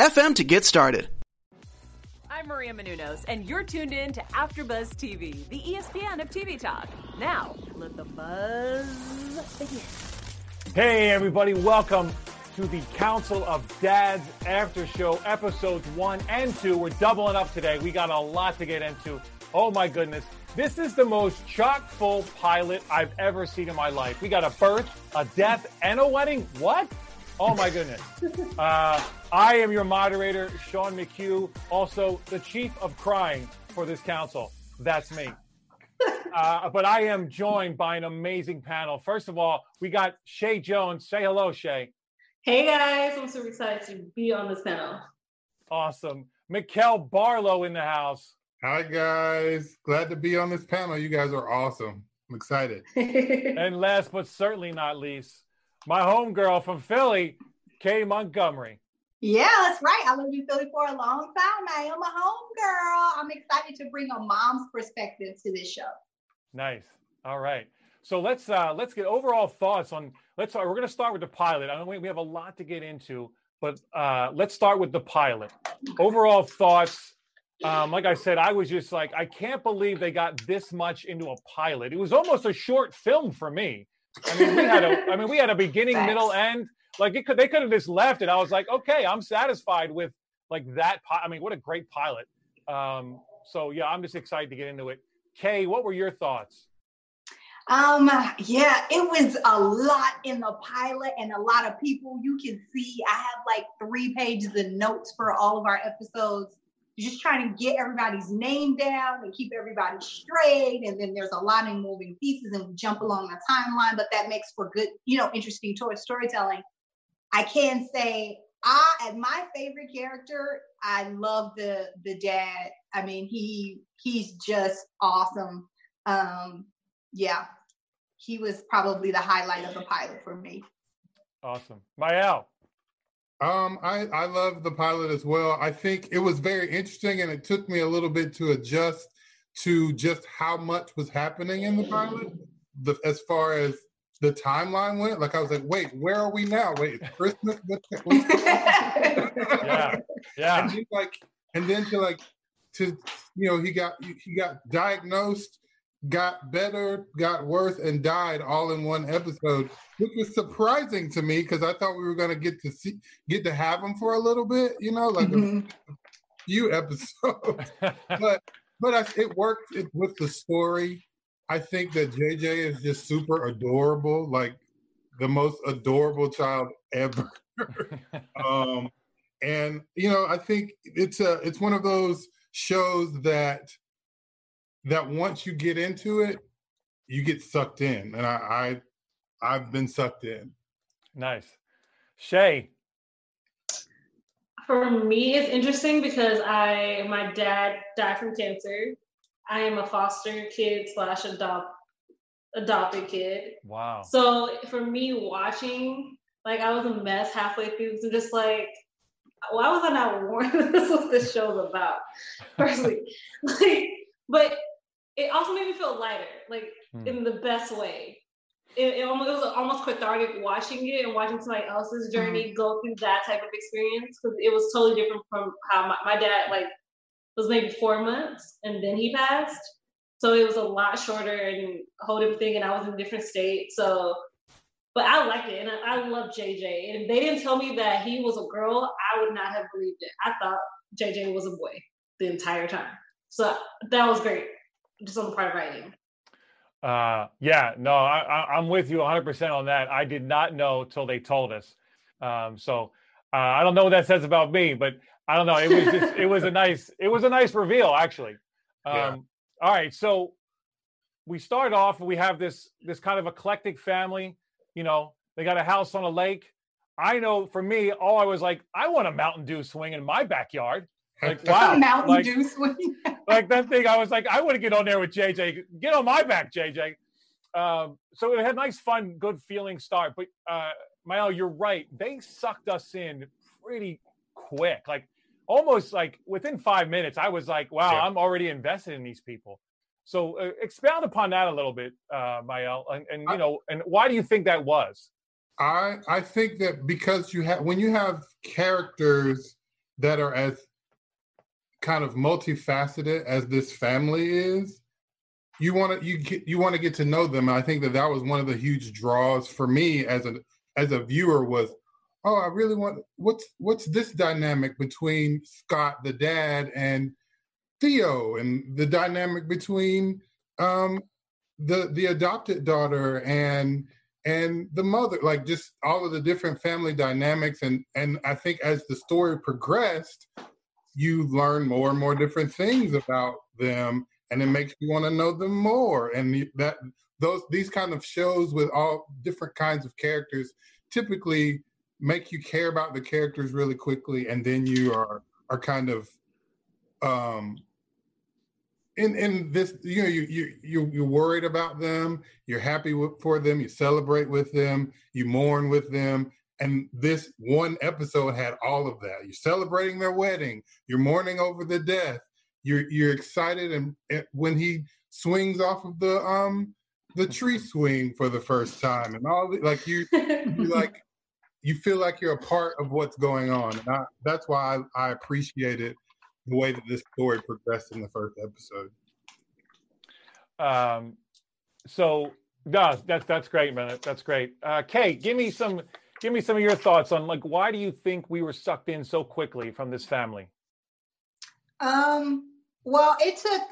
FM to get started. I'm Maria Menounos, and you're tuned in to AfterBuzz TV, the ESPN of TV talk. Now, let the buzz begin. Hey, everybody! Welcome to the Council of Dads After Show, episodes one and two. We're doubling up today. We got a lot to get into. Oh my goodness. This is the most chock full pilot I've ever seen in my life. We got a birth, a death, and a wedding. What? Oh my goodness. Uh, I am your moderator, Sean McHugh, also the chief of crying for this council. That's me. Uh, but I am joined by an amazing panel. First of all, we got Shay Jones. Say hello, Shay. Hey guys, I'm super excited to be on this panel. Awesome. Mikkel Barlow in the house. Hi guys, glad to be on this panel. You guys are awesome. I'm excited. and last but certainly not least, my homegirl from Philly, Kay Montgomery. Yeah, that's right. I lived in Philly for a long time. I am a homegirl. I'm excited to bring a mom's perspective to this show. Nice. All right. So let's uh let's get overall thoughts on let's we're gonna start with the pilot. I know we have a lot to get into, but uh let's start with the pilot. Overall thoughts. Um, like I said, I was just like, I can't believe they got this much into a pilot. It was almost a short film for me. I mean, we had a, I mean, we had a beginning, Thanks. middle, end. Like it could, they could have just left it. I was like, okay, I'm satisfied with like that. I mean, what a great pilot. Um, so yeah, I'm just excited to get into it. Kay, what were your thoughts? Um, yeah, it was a lot in the pilot and a lot of people. You can see I have like three pages of notes for all of our episodes just trying to get everybody's name down and keep everybody straight. And then there's a lot of moving pieces and we jump along the timeline, but that makes for good, you know, interesting storytelling. I can say I at my favorite character, I love the the dad. I mean, he he's just awesome. Um, yeah, he was probably the highlight of the pilot for me. Awesome. Mael. Um, I, I love the pilot as well. I think it was very interesting and it took me a little bit to adjust to just how much was happening in the pilot. The, as far as the timeline went, like I was like, wait, where are we now? Wait, Christmas? yeah, yeah. And like, and then to like, to you know, he got he got diagnosed got better, got worse, and died all in one episode, which was surprising to me because I thought we were going to get to see, get to have him for a little bit, you know, like mm-hmm. a, a, few episodes. but but I, it worked it, with the story. I think that JJ is just super adorable, like the most adorable child ever. um, and you know, I think it's a it's one of those shows that that once you get into it, you get sucked in, and I, I I've been sucked in. Nice, Shay. For me, it's interesting because I my dad died from cancer. I am a foster kid slash adopt adopted kid. Wow. So for me, watching like I was a mess halfway through, so just like why was I not warned this was what this show's about? Personally, like, but it also made me feel lighter, like hmm. in the best way. It, it, almost, it was almost cathartic watching it and watching somebody else's hmm. journey mm-hmm. go through that type of experience because it was totally different from how my, my dad like was maybe four months and then he passed. So it was a lot shorter and whole different thing, and I was in a different state. So, but I liked it, and I, I love JJ. And if they didn't tell me that he was a girl, I would not have believed it. I thought JJ was a boy the entire time. So that was great just on the part of writing. Uh, yeah, no, I, am with you 100% on that. I did not know till they told us. Um, so uh, I don't know what that says about me, but I don't know. It was just, it was a nice, it was a nice reveal actually. Um, yeah. All right, so we start off. We have this this kind of eclectic family. You know, they got a house on a lake. I know for me, all I was like, I want a Mountain Dew swing in my backyard. Like, A wow. Mountain like, Dew swing. Like that thing, I was like, I want to get on there with JJ. Get on my back, JJ. Um, so it had a nice, fun, good feeling start. But uh, Mael, you're right. They sucked us in pretty quick. Like almost like within five minutes, I was like, wow, Yeah. I'm already invested in these people. So uh, expound upon that a little bit, uh, Mael, and, and you I- know, and why do you think that was? I I think that because you have when you have characters that are as kind of multifaceted as this family is, you want to you you want to get to know them. And I think that that was one of the huge draws for me as a as a viewer was, oh, I really want what's what's this dynamic between Scott the dad and Theo, and the dynamic between um, the the adopted daughter and and the mother like just all of the different family dynamics and and i think as the story progressed you learn more and more different things about them and it makes you want to know them more and that those these kind of shows with all different kinds of characters typically make you care about the characters really quickly and then you are are kind of um in in this you know you you you you're worried about them you're happy with, for them you celebrate with them you mourn with them and this one episode had all of that. You're celebrating their wedding. You're mourning over the death. You're you're excited and, and when he swings off of the um the tree swing for the first time and all the, like you you like you feel like you're a part of what's going on. And I, that's why I, I appreciated the way that this story progressed in the first episode. Um, so no, that's that's great, man. That's great. Uh, Kate, give me some give me some of your thoughts on like why do you think we were sucked in so quickly from this family? Um, well, it took,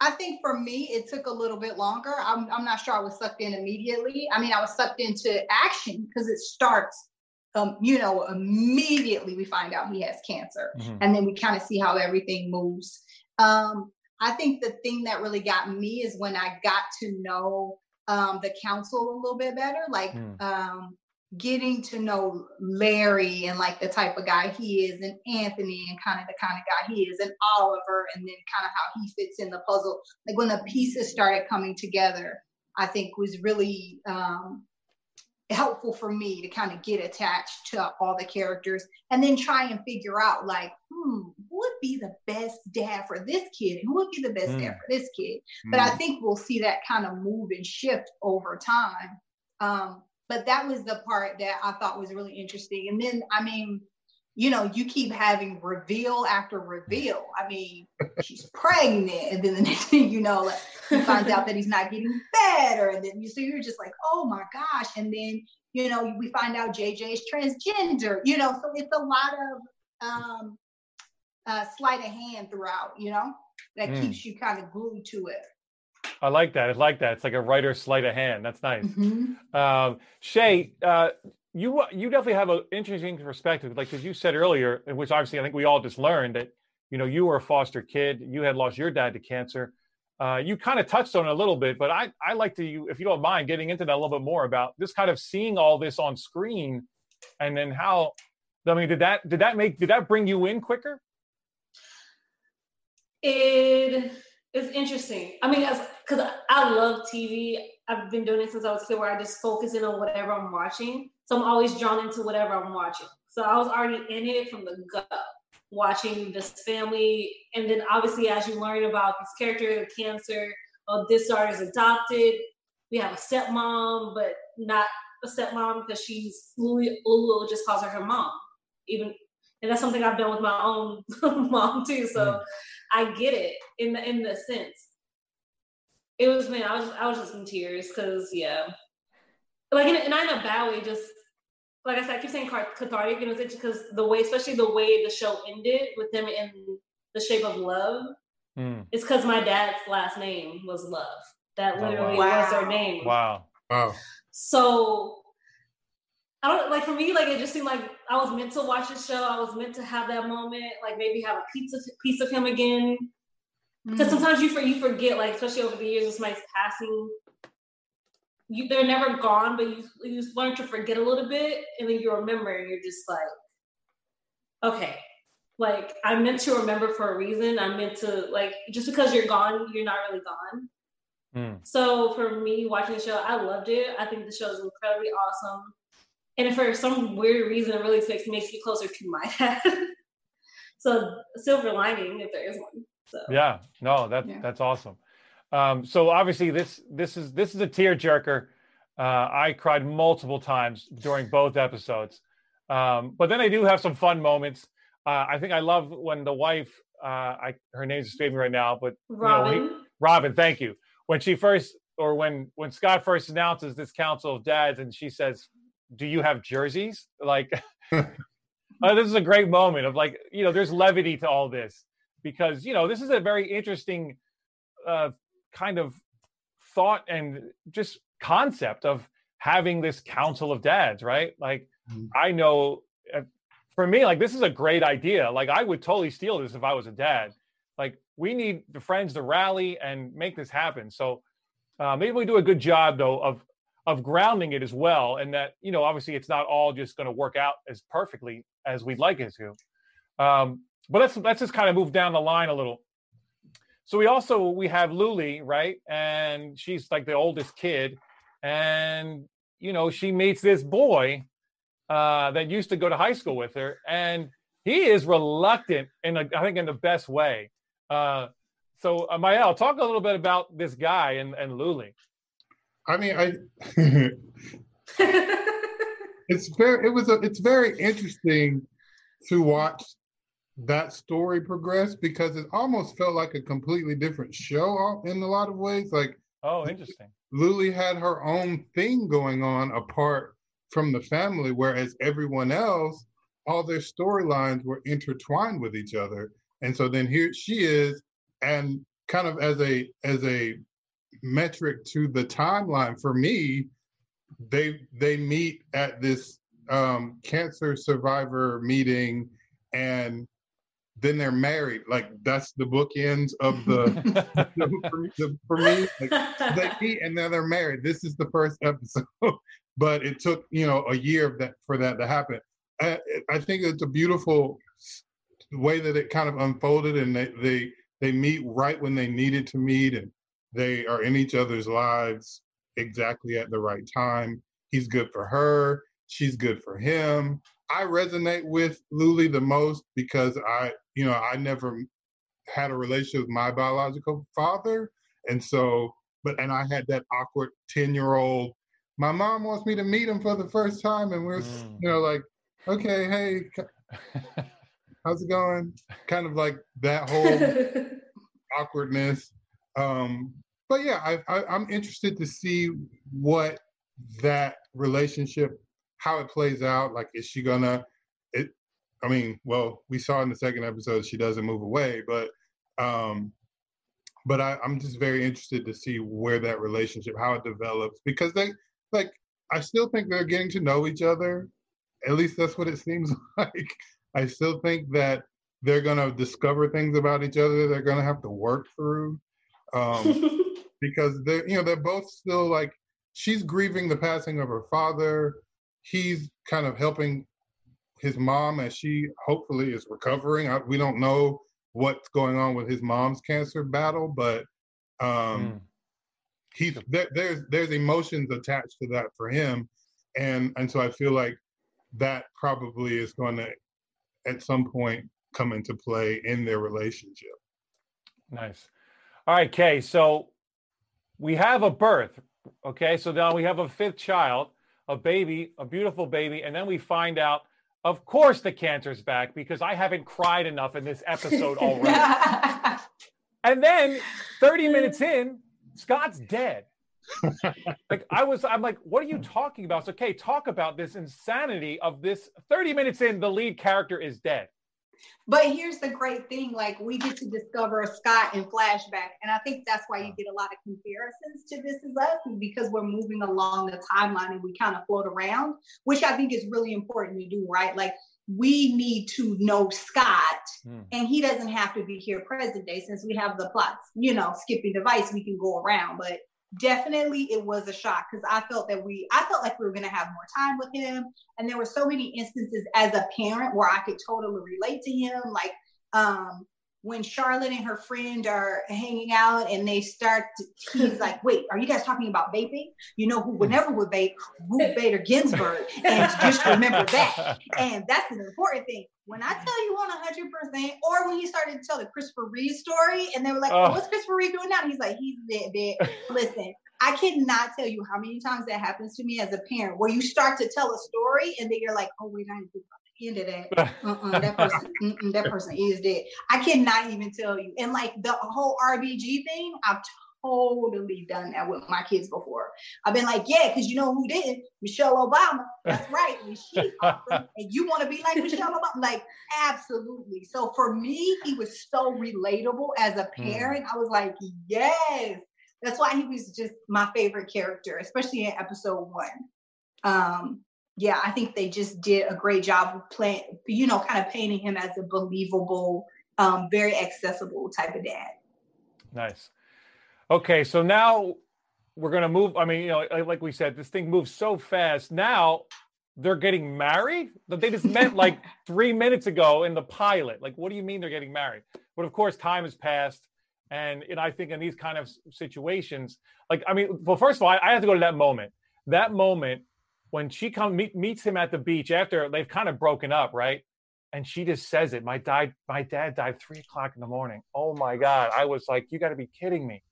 I think for me, it took a little bit longer. I'm, I'm not sure I was sucked in immediately. I mean, I was sucked into action because it starts, um, you know, immediately we find out he has cancer. Mhm. And then we kind of see how everything moves. Um, I think the thing that really got me is when I got to know um, the council a little bit better, like Mm. um, getting to know Larry and like the type of guy he is, and Anthony and kind of the kind of guy he is, and Oliver, and then kind of how he fits in the puzzle. Like when the pieces started coming together, I think was really um, helpful for me to kind of get attached to all the characters and then try and figure out like, hmm, who would be the best dad for this kid and who would be the best dad Mm. for this kid. But I think we'll see that kind of move and shift over time. Um, but that was the part that I thought was really interesting. And then, I mean, you know, you keep having reveal after reveal. I mean, she's pregnant, and then the next thing you know, like, he finds out that he's not getting better, and then you so you're just like, oh my gosh, and then you know we find out JJ is transgender. You know, so it's a lot of um, uh, sleight of hand throughout. You know, that Mm. keeps you kind of glued to it. I like that. I like that. It's like a writer's sleight of hand. That's nice. Mhm. Um, Shay, uh, you you definitely have an interesting perspective, like as you said earlier, which obviously I think we all just learned that you know you were a foster kid, you had lost your dad to cancer. Uh, you kind of touched on it a little bit, but I I like to, you, if you don't mind, getting into that a little bit more about this kind of seeing all this on screen, and then how. I mean, did that did that make did that bring you in quicker? It is interesting. I mean, because I love TV. I've been doing it since I was a kid, where I just focus in on whatever I'm watching. So I'm always drawn into whatever I'm watching. So I was already in it from the gut, watching this family, and then obviously as you learn about this character, the cancer, oh, this daughter is adopted. We have a stepmom, but not a stepmom because she's Luly just calls her her mom, even, and that's something I've done with my own mom too. So. I get it in the in the sense. It was man, I was I was just in tears because yeah, like in, and not in a bad way. Just like I said, I keep saying car- cathartic, and it's because the way, especially the way the show ended with them in the shape of love. Mm, It's because my dad's last name was Love. That Oh, literally wow. was their name. wow. wow So I don't like for me, like it just seemed like I was meant to watch the show. I was meant to have that moment, like maybe have a pizza piece of him again. Because Mm. sometimes you for you forget, like especially over the years, this somebody's passing. you, they're never gone, but you you just learn to forget a little bit, and then you remember, and you're just like, okay, like I'm meant to remember for a reason. I'm meant to like just because you're gone, you're not really gone. Mm. So for me, watching the show, I loved it. I think the show is incredibly awesome, and for some weird reason, it really makes makes me closer to my dad. so silver lining, if there is one. So yeah, no, that yeah. that's awesome. Um, so obviously this this is this is a tearjerker. Uh, I cried multiple times during both episodes, um, but then I do have some fun moments. Uh, I think I love when the wife, uh, I her name's escaping me right now, but Robin. You know, he, Robin, thank you. When she first, or when when Scott first announces this council of dads, and she says, "Do you have jerseys?" Like, uh, this is a great moment of like, you know, there's levity to all this because you know this is a very interesting uh, kind of thought and just concept of having this council of dads, right? Like, mm-hmm. I know uh, for me, like, this is a great idea. Like, I would totally steal this if I was a dad. Like, we need the friends to rally and make this happen. So, uh, maybe we do a good job though of of grounding it as well, and that you know, obviously, it's not all just going to work out as perfectly as we'd like it to. Um, but let's let's just kind of move down the line a little. So we also we have Luly, right? And she's like the oldest kid, and you know she meets this boy uh, that used to go to high school with her, and he is reluctant in a, I think in the best way. Uh, so uh, Mael, talk a little bit about this guy and, and Luly. I mean, I it's very it was a, it's very interesting to watch that story progress because it almost felt like a completely different show in a lot of ways. Like, oh, interesting. Luly had her own thing going on apart from the family, whereas everyone else, all their storylines were intertwined with each other. And so then here she is, and kind of as a as a metric to the timeline for me, they they meet at this um, cancer survivor meeting, and then they're married. Like that's the bookends of the, for, the for, me. Like, they meet and then they're married. This is the first episode, but it took you know a year of that for that to happen. I, I think it's a beautiful way that it kind of unfolded, and they they they meet right when they needed to meet, and they are in each other's lives exactly at the right time. He's good for her. She's good for him. I resonate with Luly the most because I you know, I never had a relationship with my biological father. And so, but, and I had that awkward 10 year old, my mom wants me to meet him for the first time. And we're, mm. you know, like, okay, hey, how's it going? Kind of like that whole awkwardness. Um, but yeah, I, I'm interested to see what that relationship, how it plays out. Like, is she gonna, it, I mean, well, we saw in the second episode she doesn't move away, but um, but I, I'm just very interested to see where that relationship, how it develops, because they like I still think they're getting to know each other. At least that's what it seems like. I still think that they're gonna discover things about each other. They're gonna have to work through um, because they're you know they're both still like she's grieving the passing of her father. He's kind of helping his mom as she hopefully is recovering. I, we don't know what's going on with his mom's cancer battle, but um, mm. he's there, there's there's emotions attached to that for him, and and so I feel like that probably is going to at some point come into play in their relationship. Nice. All right, Kay. So we have a birth. Okay, so now we have a fifth child, a baby, a beautiful baby, and then we find out of course, the cancer's back because I haven't cried enough in this episode already. and then 30 minutes in, Scott's dead. like I was, I'm like, what are you talking about? So, okay, talk about this insanity of this. 30 minutes in, the lead character is dead. But here's the great thing like, we get to discover Scott in flashback. And I think that's why you get a lot of comparisons to This Is Us, because we're moving along the timeline and we kind of float around, which I think is really important to do, right? Like, we need to know Scott, hmm. and he doesn't have to be here present day since we have the plots, you know, skipping device, we can go around. But definitely it was a shock because I felt that we, I felt like we were going to have more time with him. And there were so many instances as a parent where I could totally relate to him. Like, um, when Charlotte and her friend are hanging out and they start, to, he's like, wait, are you guys talking about vaping? You know who would mm. never would vape? Ruth Bader Ginsburg. And just remember that. And that's an important thing. When I tell you on 100%, or when he started to tell the Christopher Reeve story and they were like, oh. what's Christopher Reeve doing now? And he's like, he's dead, dead. Listen, I cannot tell you how many times that happens to me as a parent where you start to tell a story and then you're like, oh, wait, I didn't end of that. Uh-uh, that person, that person is dead. I cannot even tell you. And like the whole RBG thing, I've totally done that with my kids before. I've been like, yeah, because you know who did? Michelle Obama. That's right. And she and you want to be like Michelle Obama? Like, absolutely. So for me, he was so relatable as a hmm. parent. Mm. I was like, yes. That's why he was just my favorite character, especially in episode one. Um, yeah, I think they just did a great job of playing, you know, kind of painting him as a believable, um, very accessible type of dad. Nice. Okay, so now we're gonna move. I mean, you know, like we said, this thing moves so fast. Now they're getting married. They just met like three minutes ago in the pilot. Like, what do you mean they're getting married? But of course, time has passed. And, and I think in these kind of situations, like, I mean, well, first of all, I, I have to go to that moment. That moment when she come meet, meets him at the beach after they've kind of broken up, right? And she just says it. My dad, My dad died three o'clock in the morning. Oh my god! I was like, you got to be kidding me.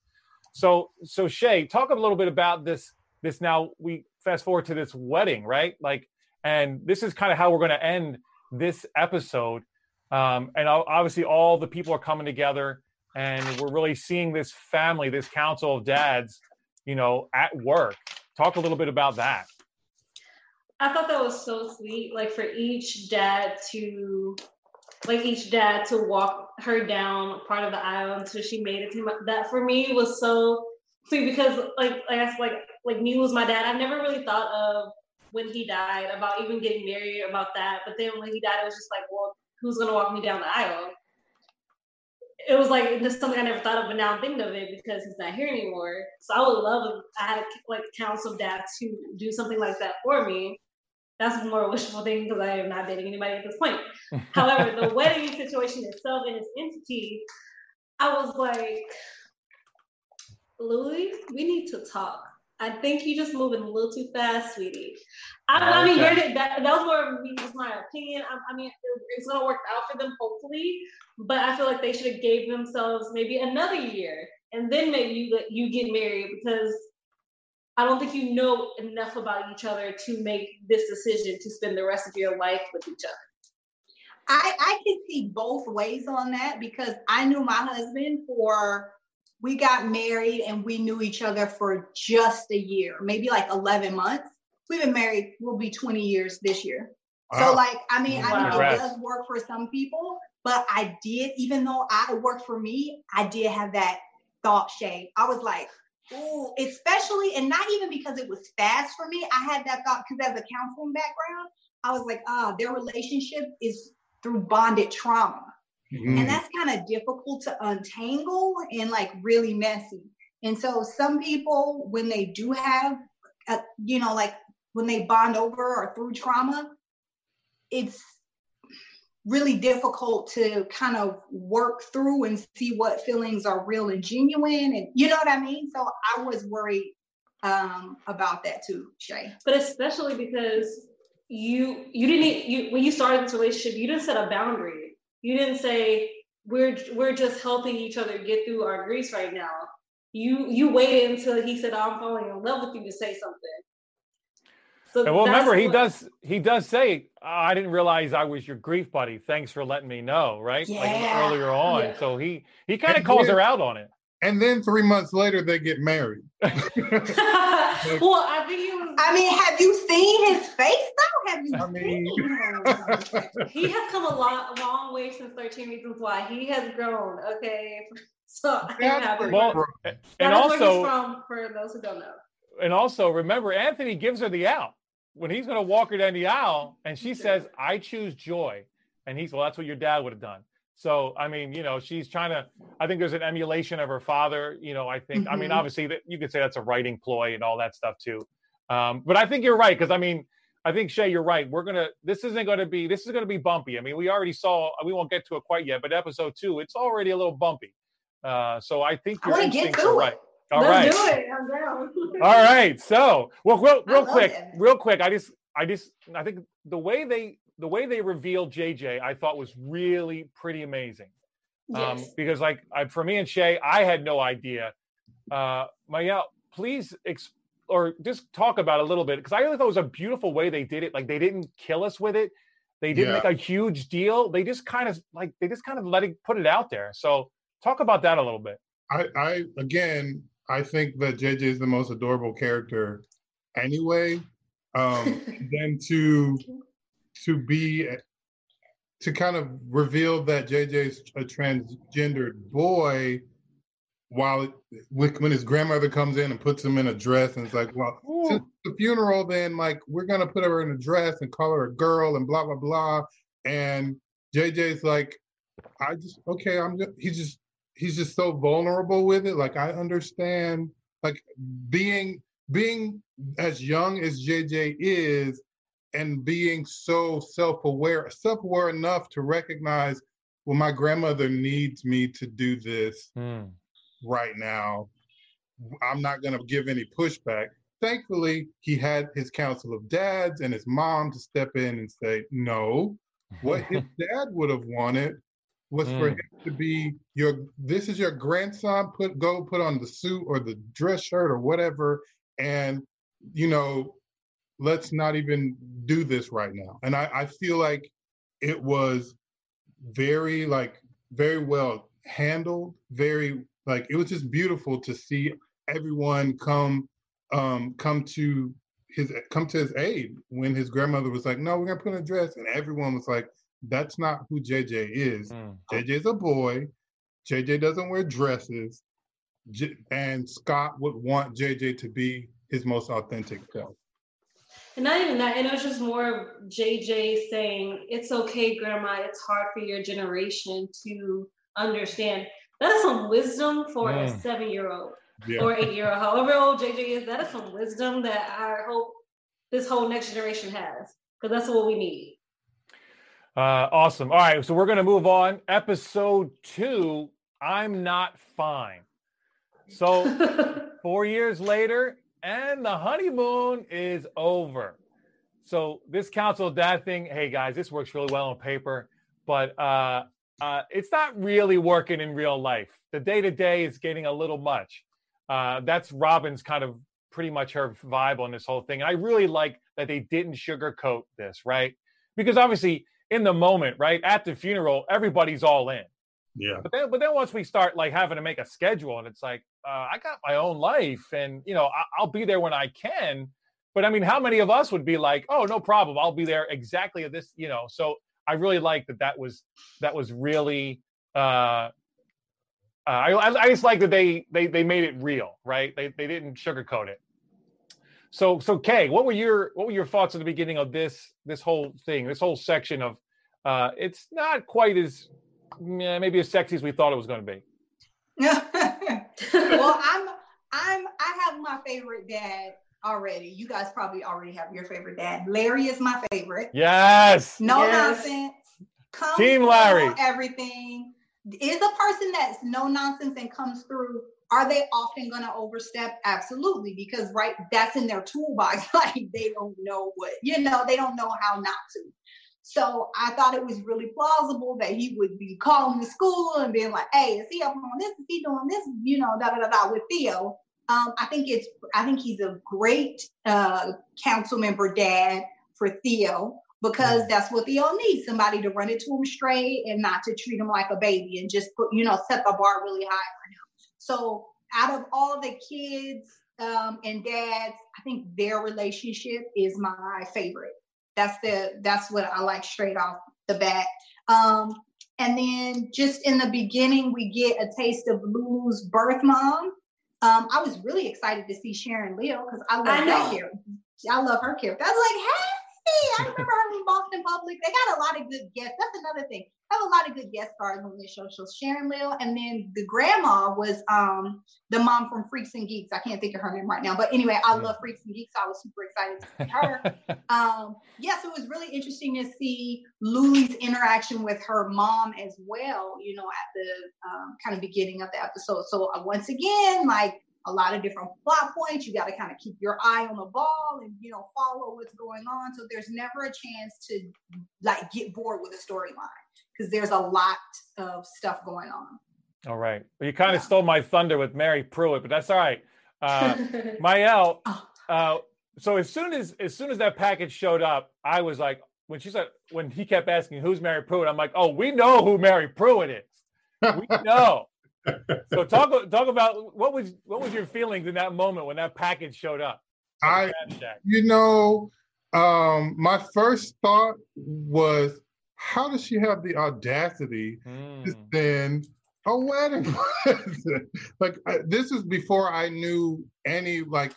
So so Shay, talk a little bit about this. This now we fast forward to this wedding, right? Like, and this is kind of how we're going to end this episode. Um, and obviously, all the people are coming together, and we're really seeing this family, this council of dads, you know, at work. Talk a little bit about that. I thought that was so sweet. Like for each dad to, like each dad to walk her down part of the aisle until she made it to him. That for me was so sweet because like like I like like me was my dad. I never really thought of when he died about even getting married about that. But then when he died, it was just like, well, who's gonna walk me down the aisle? It was like just something I never thought of, but now I'm thinking of it because he's not here anymore. So I would love if I had like council dads to do something like that for me that's more wishful thing because I am not dating anybody at this point. However, the wedding situation itself and its entity, I was like, Louis, we need to talk. I think you're just moving a little too fast, sweetie. I, I mean, that, that was more of me, just my opinion. I, I mean, it, it's gonna work out for them, hopefully. But I feel like they should have gave themselves maybe another year, and then maybe you you get married because I don't think you know enough about each other to make this decision to spend the rest of your life with each other. I, I can see both ways on that because I knew my husband for we got married and we knew each other for just a year, maybe like 11 months. We've been married, we'll be 20 years this year. Wow. So, like, I mean, wow. I know it does work for some people, but I did, even though I worked for me, I did have that thought shade. I was like, Ooh, especially, and not even because it was fast for me. I had that thought because as a counseling background, I was like, ah, their relationship is through bonded trauma. Mm-hmm. And that's kind of difficult to untangle and like really messy. And so some people, when they do have, a, you know, like when they bond over or through trauma, it's really difficult to kind of work through and see what feelings are real and genuine and you know what i mean? So i was worried um, about that too shay. But especially because you you didn't you when you started this relationship you didn't set a boundary. You didn't say we're we're just helping each other get through our griefs right now. You you waited until he said i'm falling in love with you to say something so and well, remember, what, he does he does say, oh, "I didn't realize I was your grief buddy. Thanks for letting me know." Right, yeah. like earlier on. Yeah. So he he kind of calls then, her out on it. And then three months later, they get married. well, I think he was. I mean, have you seen his face though? Have you? I mean, he has come a long, long way since Thirteen Reasons Why. He has grown. Okay, so I'm well, and also from for those who don't know. And also remember, Anthony gives her the out when he's going to walk her down the aisle and she says, I choose joy. And he's, well, that's what your dad would have done. So I mean, you know, she's trying to. I think there's an emulation of her father. You know, I think. I mean, Mhm. obviously, that you could say that's a writing ploy and all that stuff too. Um, but I think you're right because I mean, I think Shay, you're right. We're gonna. This isn't going to be. This is going to be bumpy. I mean, we already saw. We won't get to it quite yet, but episode two, it's already a little bumpy. Uh, so I think I your wanna get instincts to are it. right. All right. Let's do it. I'm down. All right. So, well, real, real quick, it. real quick. I just, I just, I think the way they, the way they revealed JJ, I thought was really pretty amazing. Um, because like I, for me and Shay, I had no idea. Uh, Mayel, please, ex- or just talk about it a little bit because I really thought it was a beautiful way they did it. Like they didn't kill us with it. They didn't Yeah. make a huge deal. They just kind of like they just kind of let it put it out there. So talk about that a little bit. I, I again, I think that JJ is the most adorable character anyway. Um, then to to be to kind of reveal that JJ's a transgendered boy while when his grandmother comes in and puts him in a dress and it's like, well, since the funeral, then like we're gonna put her in a dress and call her a girl and blah blah blah. And JJ's like, I just okay, I'm just, he's just he's just so vulnerable with it. Like I understand, like being being as young as JJ is, and being so self-aware, self-aware enough to recognize, well, my grandmother needs me to do this hmm. right now. I'm not going to give any pushback. Thankfully, he had his council of dads and his mom to step in and say, no, what his dad would have wanted was for Mm. him to be your this is your grandson put go put on the suit or the dress shirt or whatever. And you know let's not even do this right now. And i i feel like it was very like very well handled very like it was just beautiful to see everyone come um come to his come to his aid when his grandmother was like no we're gonna put on a dress. And everyone was like that's not who jj is Mm. jj's a boy jj doesn't wear dresses J- and scott would want jj to be his most authentic self And not even that, and it was just more of JJ saying, It's okay, grandma, it's hard for your generation to understand. That's some wisdom for a Mm. seven year old yeah or eight year old, however old JJ is. That is some wisdom that I hope this whole next generation has, because that's what we need. Uh, awesome. All right, so we're gonna move on. Episode two. I'm not fine. So four years later, and the honeymoon is over. So this council dad thing, hey guys, this works really well on paper, but uh, uh, it's not really working in real life. The day to day is getting a little much. Uh, that's Robin's kind of pretty much her vibe on this whole thing. I really like that they didn't sugarcoat this, right? Because obviously, in the moment, right at the funeral, everybody's all in. yeah But then, but then once we start like having to make a schedule, and it's like, uh, I got my own life, and you know, I, I'll be there when I can. But I mean, how many of us would be like, oh, no problem, I'll be there exactly at this, you know? So I really like that. That was that was really. Uh, uh, I, I just like that they they they made it real, right? They they didn't sugarcoat it. So so Kay, what were your what were your thoughts at the beginning of this this whole thing, this whole section of? Uh, it's not quite as maybe as sexy as we thought it was going to be. well, I'm I'm I have my favorite dad already. You guys probably already have your favorite dad. Larry is my favorite. Yes. No Yes. nonsense. Come Team Larry. Everything is a person that's no nonsense and comes through. Are they often going to overstep? Absolutely, because right, that's in their toolbox. Like they don't know what you know. They don't know how not to. So I thought it was really plausible that he would be calling the school and being like, "Hey, is he up on this? Is he doing this? You know, da da da da." With Theo, um, I think it's. I think he's a great uh, council member dad for Theo because that's what Theo needs somebody to run it to him straight and not to treat him like a baby and just put, you know, set the bar really high. So, out of all the kids um, and dads, I think their relationship is my favorite. That's the that's what I like straight off the bat. Um, and then just in the beginning, we get a taste of Luly's birth mom. Um, I was really excited to see Sharon Leal because I love I that know. character. I love her character. I was like, hey, I remember her in Boston Public. They got a lot of good guests. That's another thing. I have a lot of good guest stars on this show. So Sharon Leal, and then the grandma was um the mom from Freaks and Geeks. I can't think of her name right now, but anyway, I love Freaks and Geeks. So I was super excited to see her. um, yeah, so it was really interesting to see Luly's interaction with her mom as well. You know, at the um, kind of beginning of the episode. So uh, once again, like a lot of different plot points. You got to kind of keep your eye on the ball and you know follow what's going on. So there's never a chance to like get bored with a storyline because there's a lot of stuff going on. All right. Well, you kind of yeah. stole my thunder with Mary Pruitt, but that's all right. Uh, Mael, oh. uh, so as soon as as soon as that package showed up, I was like, when she said when he kept asking who's Mary Pruitt, I'm like, oh, we know who Mary Pruitt is. We know. so talk talk about what was what was your feelings in that moment when that package showed up? I you know, um, my first thought was how does she have the audacity mm. to send a wedding present? like I, this is before I knew any like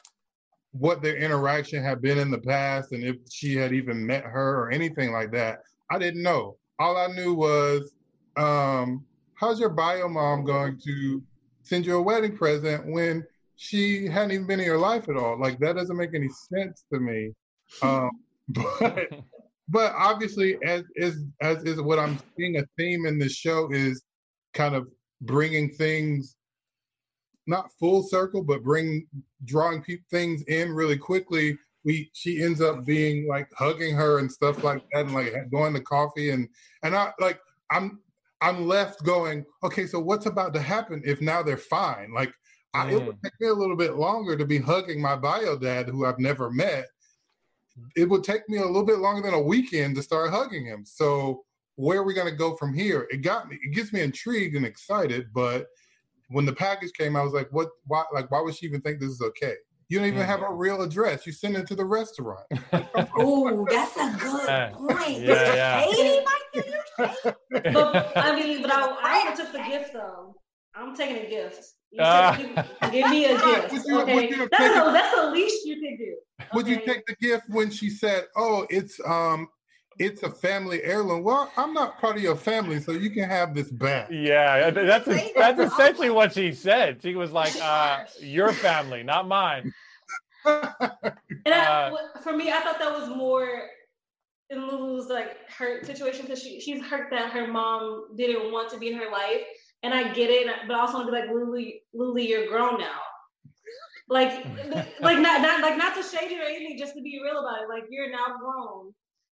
what their interaction had been in the past and if she had even met her or anything like that. I didn't know. All I knew was um, how's your bio mom going to send you a wedding present when she hadn't even been in your life at all? Like that doesn't make any sense to me. Um, but but obviously, as is as is what I'm seeing a theme in this show is kind of bringing things not full circle, but bring drawing pe- things in really quickly. We she ends up being like hugging her and stuff like that, and like going to coffee and and I like I'm I'm left going, okay, so what's about to happen if now they're fine? Like, I, it would mm. take me a little bit longer to be hugging my bio dad, who I've never met. It would take me a little bit longer than a weekend to start hugging him. So, where are we going to go from here? It got me, it gets me intrigued and excited. But when the package came, I was like, what, why, like, why would she even think this is okay? You don't even mm. have a real address. You send it to the restaurant. oh, that's a good point. Yeah, yeah. but I mean, but I, I took the gift though. I'm taking a gift. Uh, give, give, me a gift. Would you, okay, would you that's, a, that's the least you can do. Okay? Would you take the gift when she said, "Oh, it's um, it's a family heirloom"? Well, I'm not part of your family, so you can have this back. Yeah, that's a, that's essentially what she said. She was like, uh, "Your family, not mine." and I, uh, for me, I thought that was more in Luly's like hurt situation because she she's hurt that her mom didn't want to be in her life, and I get it, but I also want to be like Luly, Luly, you're grown now. Like, like not, not like not to shade you or anything, just to be real about it. Like you're now grown.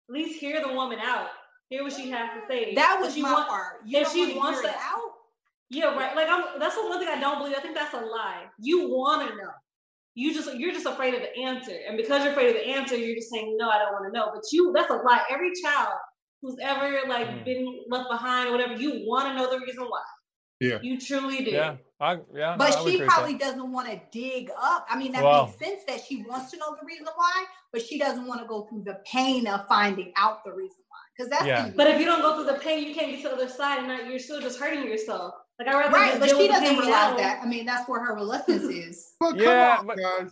At least hear the woman out. Hear what she has to say. That was my want, part. You if she wants to out. Yeah, right. Like I'm. That's the one thing I don't believe. I think that's a lie. You want to know you just you're just afraid of the answer. And because you're afraid of the answer you're just saying no i don't want to know. But you that's a lie. Every child who's ever like mm. been left behind or whatever you want to know the reason why. Yeah. You truly do. Yeah I, yeah but no, she probably that. doesn't want to dig up. I mean that well, makes sense that she wants to know the reason why but she doesn't want to go through the pain of finding out the reason why because that's yeah. but if you don't go through the pain you can't get to the other side and not, you're still just hurting yourself like I rather right, but she doesn't realize that. I mean, that's where her reluctance is. But yeah, on, but, guys.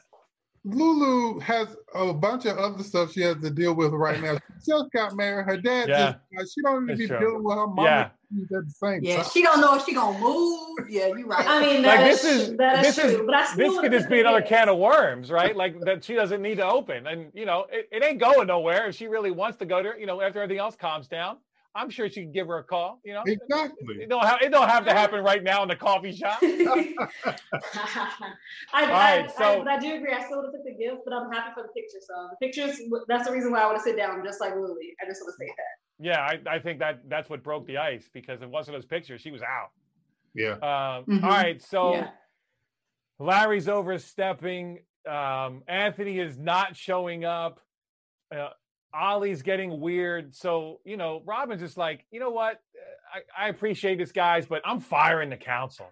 Luly has a bunch of other stuff she has to deal with right now. She just got married. Her dad yeah. just she don't even be true. dealing with her mom yeah. at the same yeah, time. she don't know if she gonna move. Yeah, you're right. I mean, like this is this is, true, is this could just be another can of worms, right? Like that she doesn't need to open, and you know it, it ain't going nowhere if she really wants to go to. You know, after everything else calms down. I'm sure she can give her a call. You know, exactly. It don't have it don't have to happen right now in the coffee shop. I, I, right, so, I, I do agree. I still want to took the gift, but I'm happy for the picture. So the pictures, that's the reason why I want to sit down, just like Lily. I just want to say that. Yeah, I, I think that that's what broke the ice because it wasn't those pictures. She was out. Yeah. Um, mm-hmm. all right, so yeah. Larry's overstepping. Um, Anthony is not showing up. Uh, Ollie's getting weird. So, you know, Robin's just like, you know what? I, I appreciate this, guys, but I'm firing the council.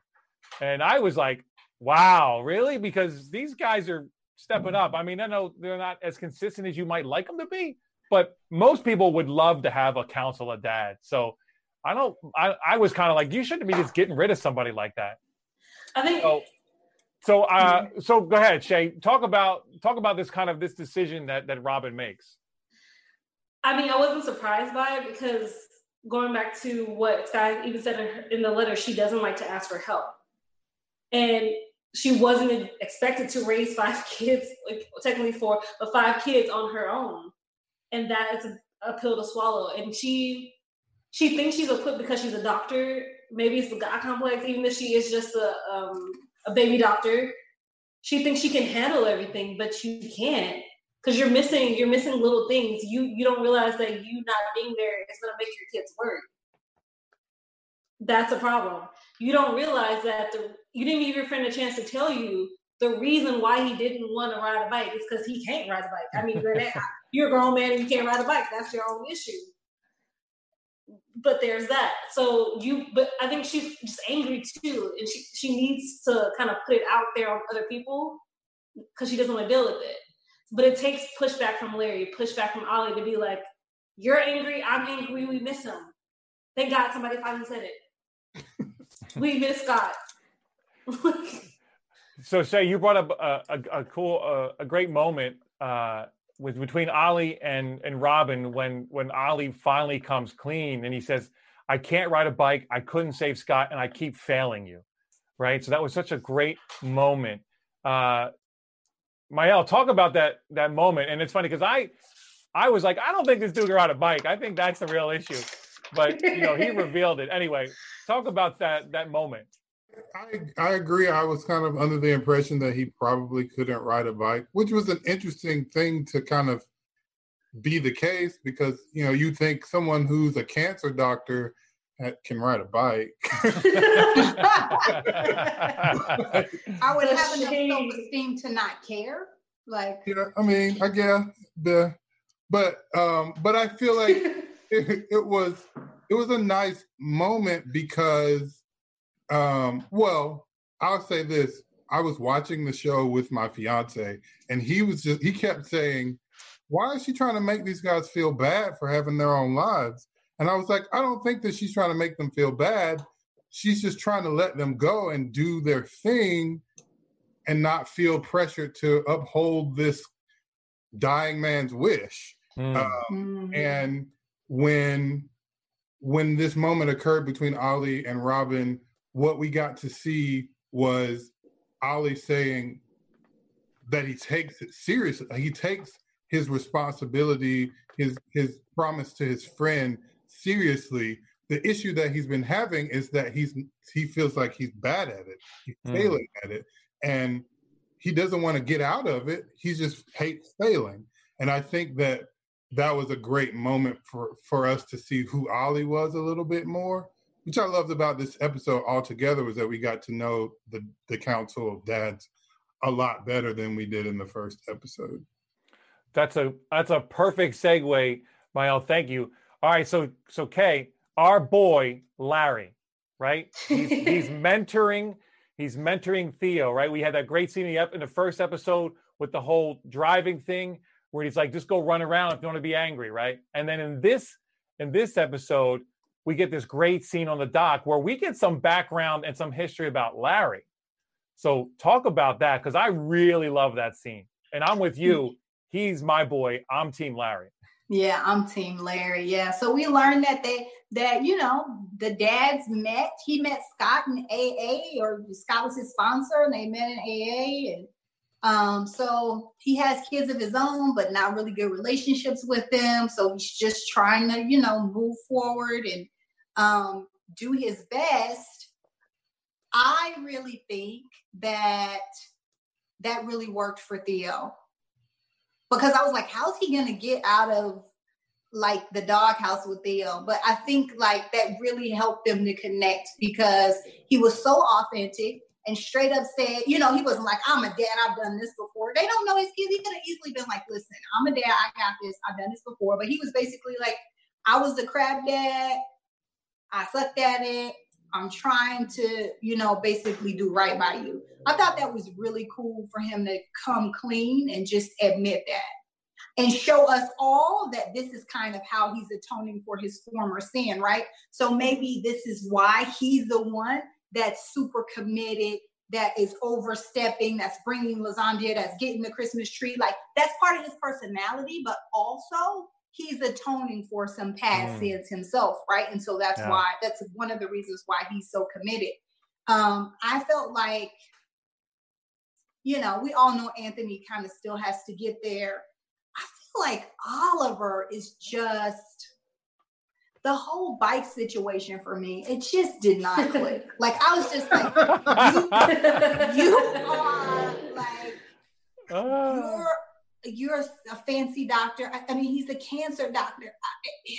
And I was like, wow, really? Because these guys are stepping up. I mean, I know they're not as consistent as you might like them to be, but most people would love to have a council of dad. So I don't, I, I was kind of like, you shouldn't be just getting rid of somebody like that. I think. So, so, uh, so go ahead, Shay. Talk about talk about this kind of this decision that that Robin makes. I mean, I wasn't surprised by it because going back to what Sky even said in, her, in the letter, she doesn't like to ask for help. And she wasn't expected to raise five kids, like technically four, but five kids on her own. And that is a, a pill to swallow. And she she thinks she's equipped because she's a doctor. Maybe it's the God complex, even if she is just a um, a baby doctor. She thinks she can handle everything, but you can't because you're missing you're missing little things. You you don't realize that you not being there is gonna make your kids work. That's a problem. You don't realize that the you didn't give your friend a chance to tell you the reason why he didn't want to ride a bike is because he can't ride a bike. I mean, you're, you're a grown man and you can't ride a bike. That's your own issue. But there's that. So you, but I think she's just angry too, and she she needs to kind of put it out there on other people because she doesn't want to deal with it. But it takes pushback from Larry, pushback from Ollie to be like, "You're angry, I'm angry, we miss him." Thank God somebody finally said it. we miss Scott. so, say you brought up a, a, a cool, uh, a great moment uh, with between Ollie and and Robin when when Ollie finally comes clean and he says, "I can't ride a bike. I couldn't save Scott, and I keep failing you." Right. So that was such a great moment. Uh, Mael, talk about that that moment. And it's funny because I I was like, I don't think this dude ride a bike. I think that's the real issue. But you know, he revealed it. Anyway, talk about that that moment. I, I agree. I was kind of under the impression that he probably couldn't ride a bike, which was an interesting thing to kind of be the case because you know you think someone who's a cancer doctor can ride a bike. I would have enough self-esteem to not care. Like, yeah, I mean, I guess the, but um, but I feel like it, it was it was a nice moment because um, well, I'll say this. I was watching the show with my fiance, and he was just he kept saying, Why is she trying to make these guys feel bad for having their own lives? And I was like, I don't think that she's trying to make them feel bad. She's just trying to let them go and do their thing and not feel pressured to uphold this dying man's wish. Mm. Um, mm-hmm. And when when this moment occurred between Ollie and Robin, what we got to see was Ollie saying that he takes it seriously. He takes his responsibility, his his promise to his friend seriously. The issue that he's been having is that he's he feels like he's bad at it. He's mm. failing at it. And he doesn't want to get out of it. He just hates failing. And I think that that was a great moment for for us to see who Ollie was a little bit more which I loved about this episode altogether was that we got to know the the Council of Dads a lot better than we did in the first episode. That's a that's a perfect segue, Mael. Thank you. All right, so so Kay, our boy Larry, right? He's, he's mentoring. He's mentoring Theo, right? We had that great scene up in the first episode with the whole driving thing, where he's like, "Just go run around if you want to be angry," right? And then in this in this episode, we get this great scene on the dock where we get some background and some history about Larry. So talk about that because I really love that scene. And I'm with you. He's my boy. I'm Team Larry. Yeah, I'm Team Larry. Yeah. So we learned that they that you know the dads met. He met Scott in AA, or Scott was his sponsor, and they met in AA. And um, so he has kids of his own, but not really good relationships with them. So he's just trying to, you know, move forward and um, do his best, I really think that that really worked for Theo. Because I was like, how's he gonna get out of like the doghouse with Theo? But I think like that really helped them to connect because he was so authentic and straight up said, you know, he wasn't like, I'm a dad, I've done this before. They don't know his kids. He could have easily been like, listen, I'm a dad, I got this, I've done this before. But he was basically like, I was the crab dad. I sucked at it. I'm trying to, you know, basically do right by you. I thought that was really cool for him to come clean and just admit that and show us all that this is kind of how he's atoning for his former sin, right? So maybe this is why he's the one that's super committed, that is overstepping, that's bringing lasagna, that's getting the Christmas tree. Like that's part of his personality, but also he's atoning for some past Mm. sins himself, right? And so that's Yeah. why that's one of the reasons why he's so committed. Um, I felt like, you know, we all know Anthony kind of still has to get there. I feel like Oliver is just the whole bike situation for me. It just did not click. like I was just like, you are like Ah. you're you're a fancy doctor. I, I mean, he's a cancer doctor. I-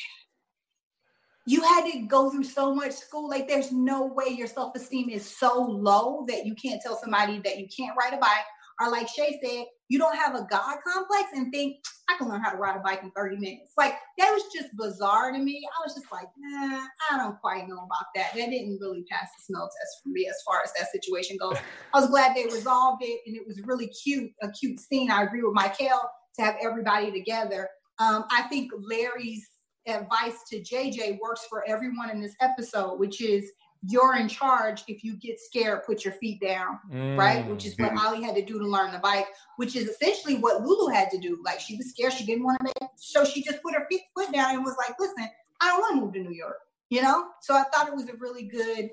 you had to go through so much school. Like, there's no way your self esteem is so low that you can't tell somebody that you can't ride a bike. Or, like Shay said, you don't have a God complex and think, I can learn how to ride a bike in 30 minutes. Like, that was just bizarre to me. I was just like, nah, I don't quite know about that. That didn't really pass the smell test for me as far as that situation goes. I was glad they resolved it, and it was really cute, a cute scene. I agree with Michael to have everybody together. Um, I think Larry's advice to JJ works for everyone in this episode, which is you're in charge. If you get scared, put your feet down, right? Mm. Which is what Ollie had to do to learn the bike, which is essentially what Luly had to do. Like she was scared, she didn't want to make, so she just put her feet foot down and was like, "Listen, I don't want to move to New York," you know. So I thought it was a really good.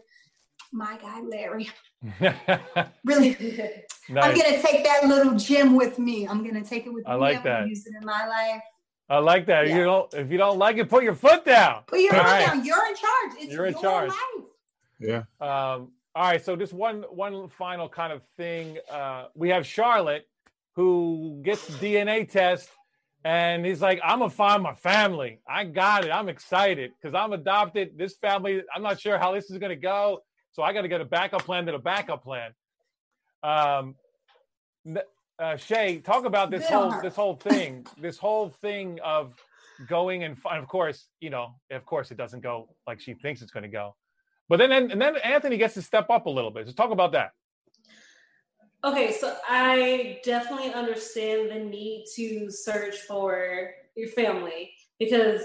My guy Larry, really I'm gonna take that little gem with me. I'm gonna take it with I me. like I'm gonna that. Use it in my life. I like that. Yeah. You don't if you don't like it, put your foot down. Put your All foot right. down. You're in charge. It's You're in your charge. life. Yeah. Um, all right, so just one one final kind of thing. Uh, we have Charlotte who gets DNA test, and he's like, "I'm gonna find my family. I got it. I'm excited because I'm adopted. This family, I'm not sure how this is gonna go, so I got to get a backup plan to the backup plan." Um, uh, Shay, talk about this Good whole this whole thing, this whole thing of going and fi- of course, you know, of course, it doesn't go like she thinks it's going to go. But then, and then Anthony gets to step up a little bit. So talk about that. Okay, so I definitely understand the need to search for your family because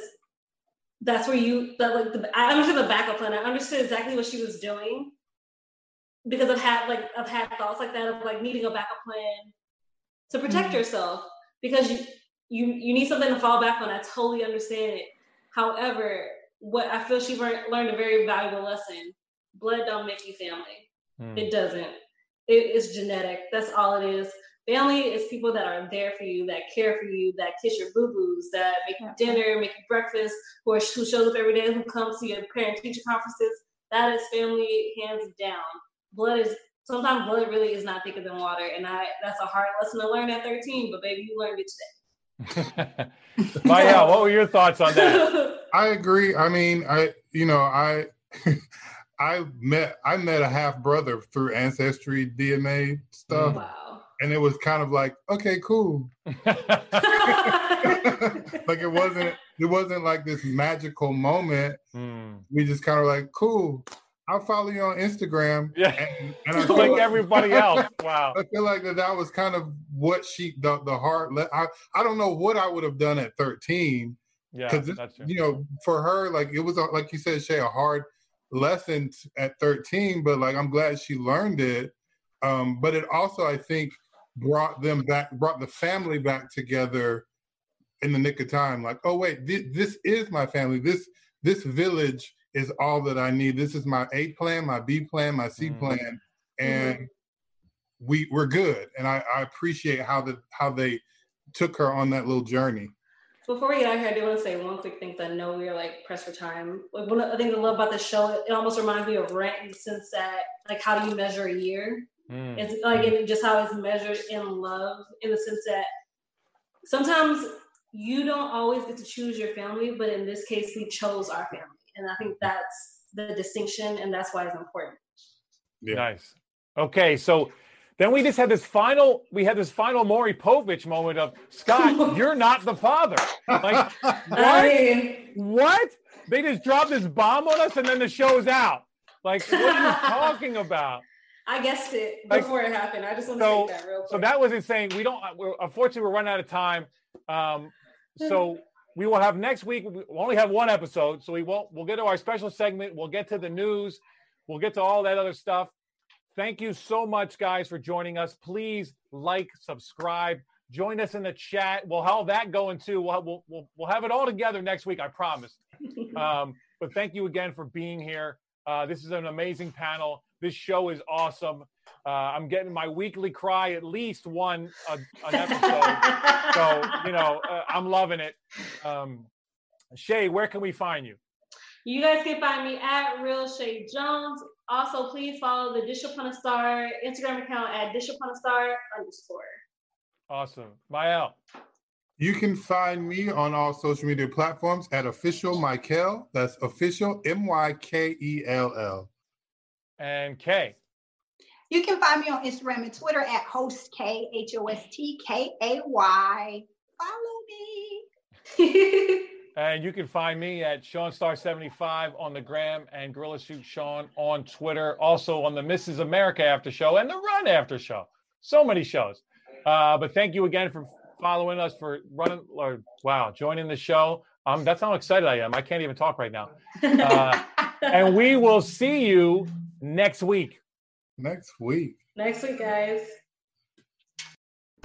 that's where you that like the, I understood the backup plan. I understood exactly what she was doing because I've had like I've had thoughts like that of like needing a backup plan to protect mm-hmm. yourself because you you you need something to fall back on. I totally understand it. However, what I feel she learned, learned a very valuable lesson: blood don't make you family. Hmm. It doesn't. It is genetic. That's all it is. Family is people that are there for you, that care for you, that kiss your boo boos, that make you dinner, make you breakfast, who, are, who shows up every day, who comes to your parent teacher conferences. That is family, hands down. Blood is sometimes blood really is not thicker than water, and I that's a hard lesson to learn at 13. But baby, you learned it today. Maya, what were your thoughts on that? today. I agree. I mean, I you know, I I met I met a half brother through ancestry DNA stuff, wow. and it was kind of like, okay, cool. like it wasn't it wasn't like this magical moment. Hmm. We just kind of like, cool. I'll follow you on Instagram. Yeah, And, and I feel like like- everybody else. Wow. I feel like that, that was kind of what she the the hard. le- I I don't know what I would have done at thirteen Yeah, because you know for her like it was a, like you said Shay a hard lesson t- at 13 but like i'm glad she learned it. Um but it also i think brought them back brought the family back together in the nick of time. Like oh wait thi- this is my family. This this village is all that i need. This is my a plan my b plan my c Mhm. plan and we we're good. And i i appreciate how the how they took her on that little journey Before we get out here, I do want to say one quick thing. 'cause I know we are like pressed for time. Like one of the things I love about the show, it almost reminds me of Rent in the sense that, like, how do you measure a year? Hmm. It's like in just how it's measured in love, in the sense that sometimes you don't always get to choose your family, but in this case, we chose our family, and I think that's the distinction, and that's why it's important. Yeah. Nice. Okay, so then we just had this final, we had this final Maury Povich moment of Scott, you're not the father. Like, what? I What? They just dropped this bomb on us and then the show's out. Like, what are you talking about? I guessed it Like, before it happened. I just want to so- say that real quick. So that was insane. We don't, we're, unfortunately, we're running out of time. Um, so we will have next week, we only have one episode. So we won't, we'll get to our special segment. We'll get to the news. We'll get to all that other stuff. Thank you so much, guys, for joining us. Please like, subscribe, Join us in the chat. We'll have that going too. We'll, we'll, we'll, we'll have it all together next week, I promise. Um, but thank you again for being here. Uh, this is an amazing panel. This show is awesome. Uh, I'm getting my weekly cry at least one uh, an episode. so you know, uh, I'm loving it. Um, Shay, where can we find you? You guys can find me at Real Shay Jones. Also, please follow the Dish Upon a Star Instagram account at Dish Upon a Star underscore. Awesome. Mael. You can find me on all social media platforms at official Mykell. That's official M Y K E L L. And Kay. You can find me on Instagram and Twitter at host K H O S T K A Y. Follow me. and you can find me at Sean Star 75 on the gram and Gorilla Shoot Sean on Twitter. Also on the Mrs. America after show and the Run after show. So many shows. Uh, but thank you again for following us, for running, or wow, joining the show. Um, that's how excited I am. I can't even talk right now. Uh, and we will see you next week. Next week. Next week, guys.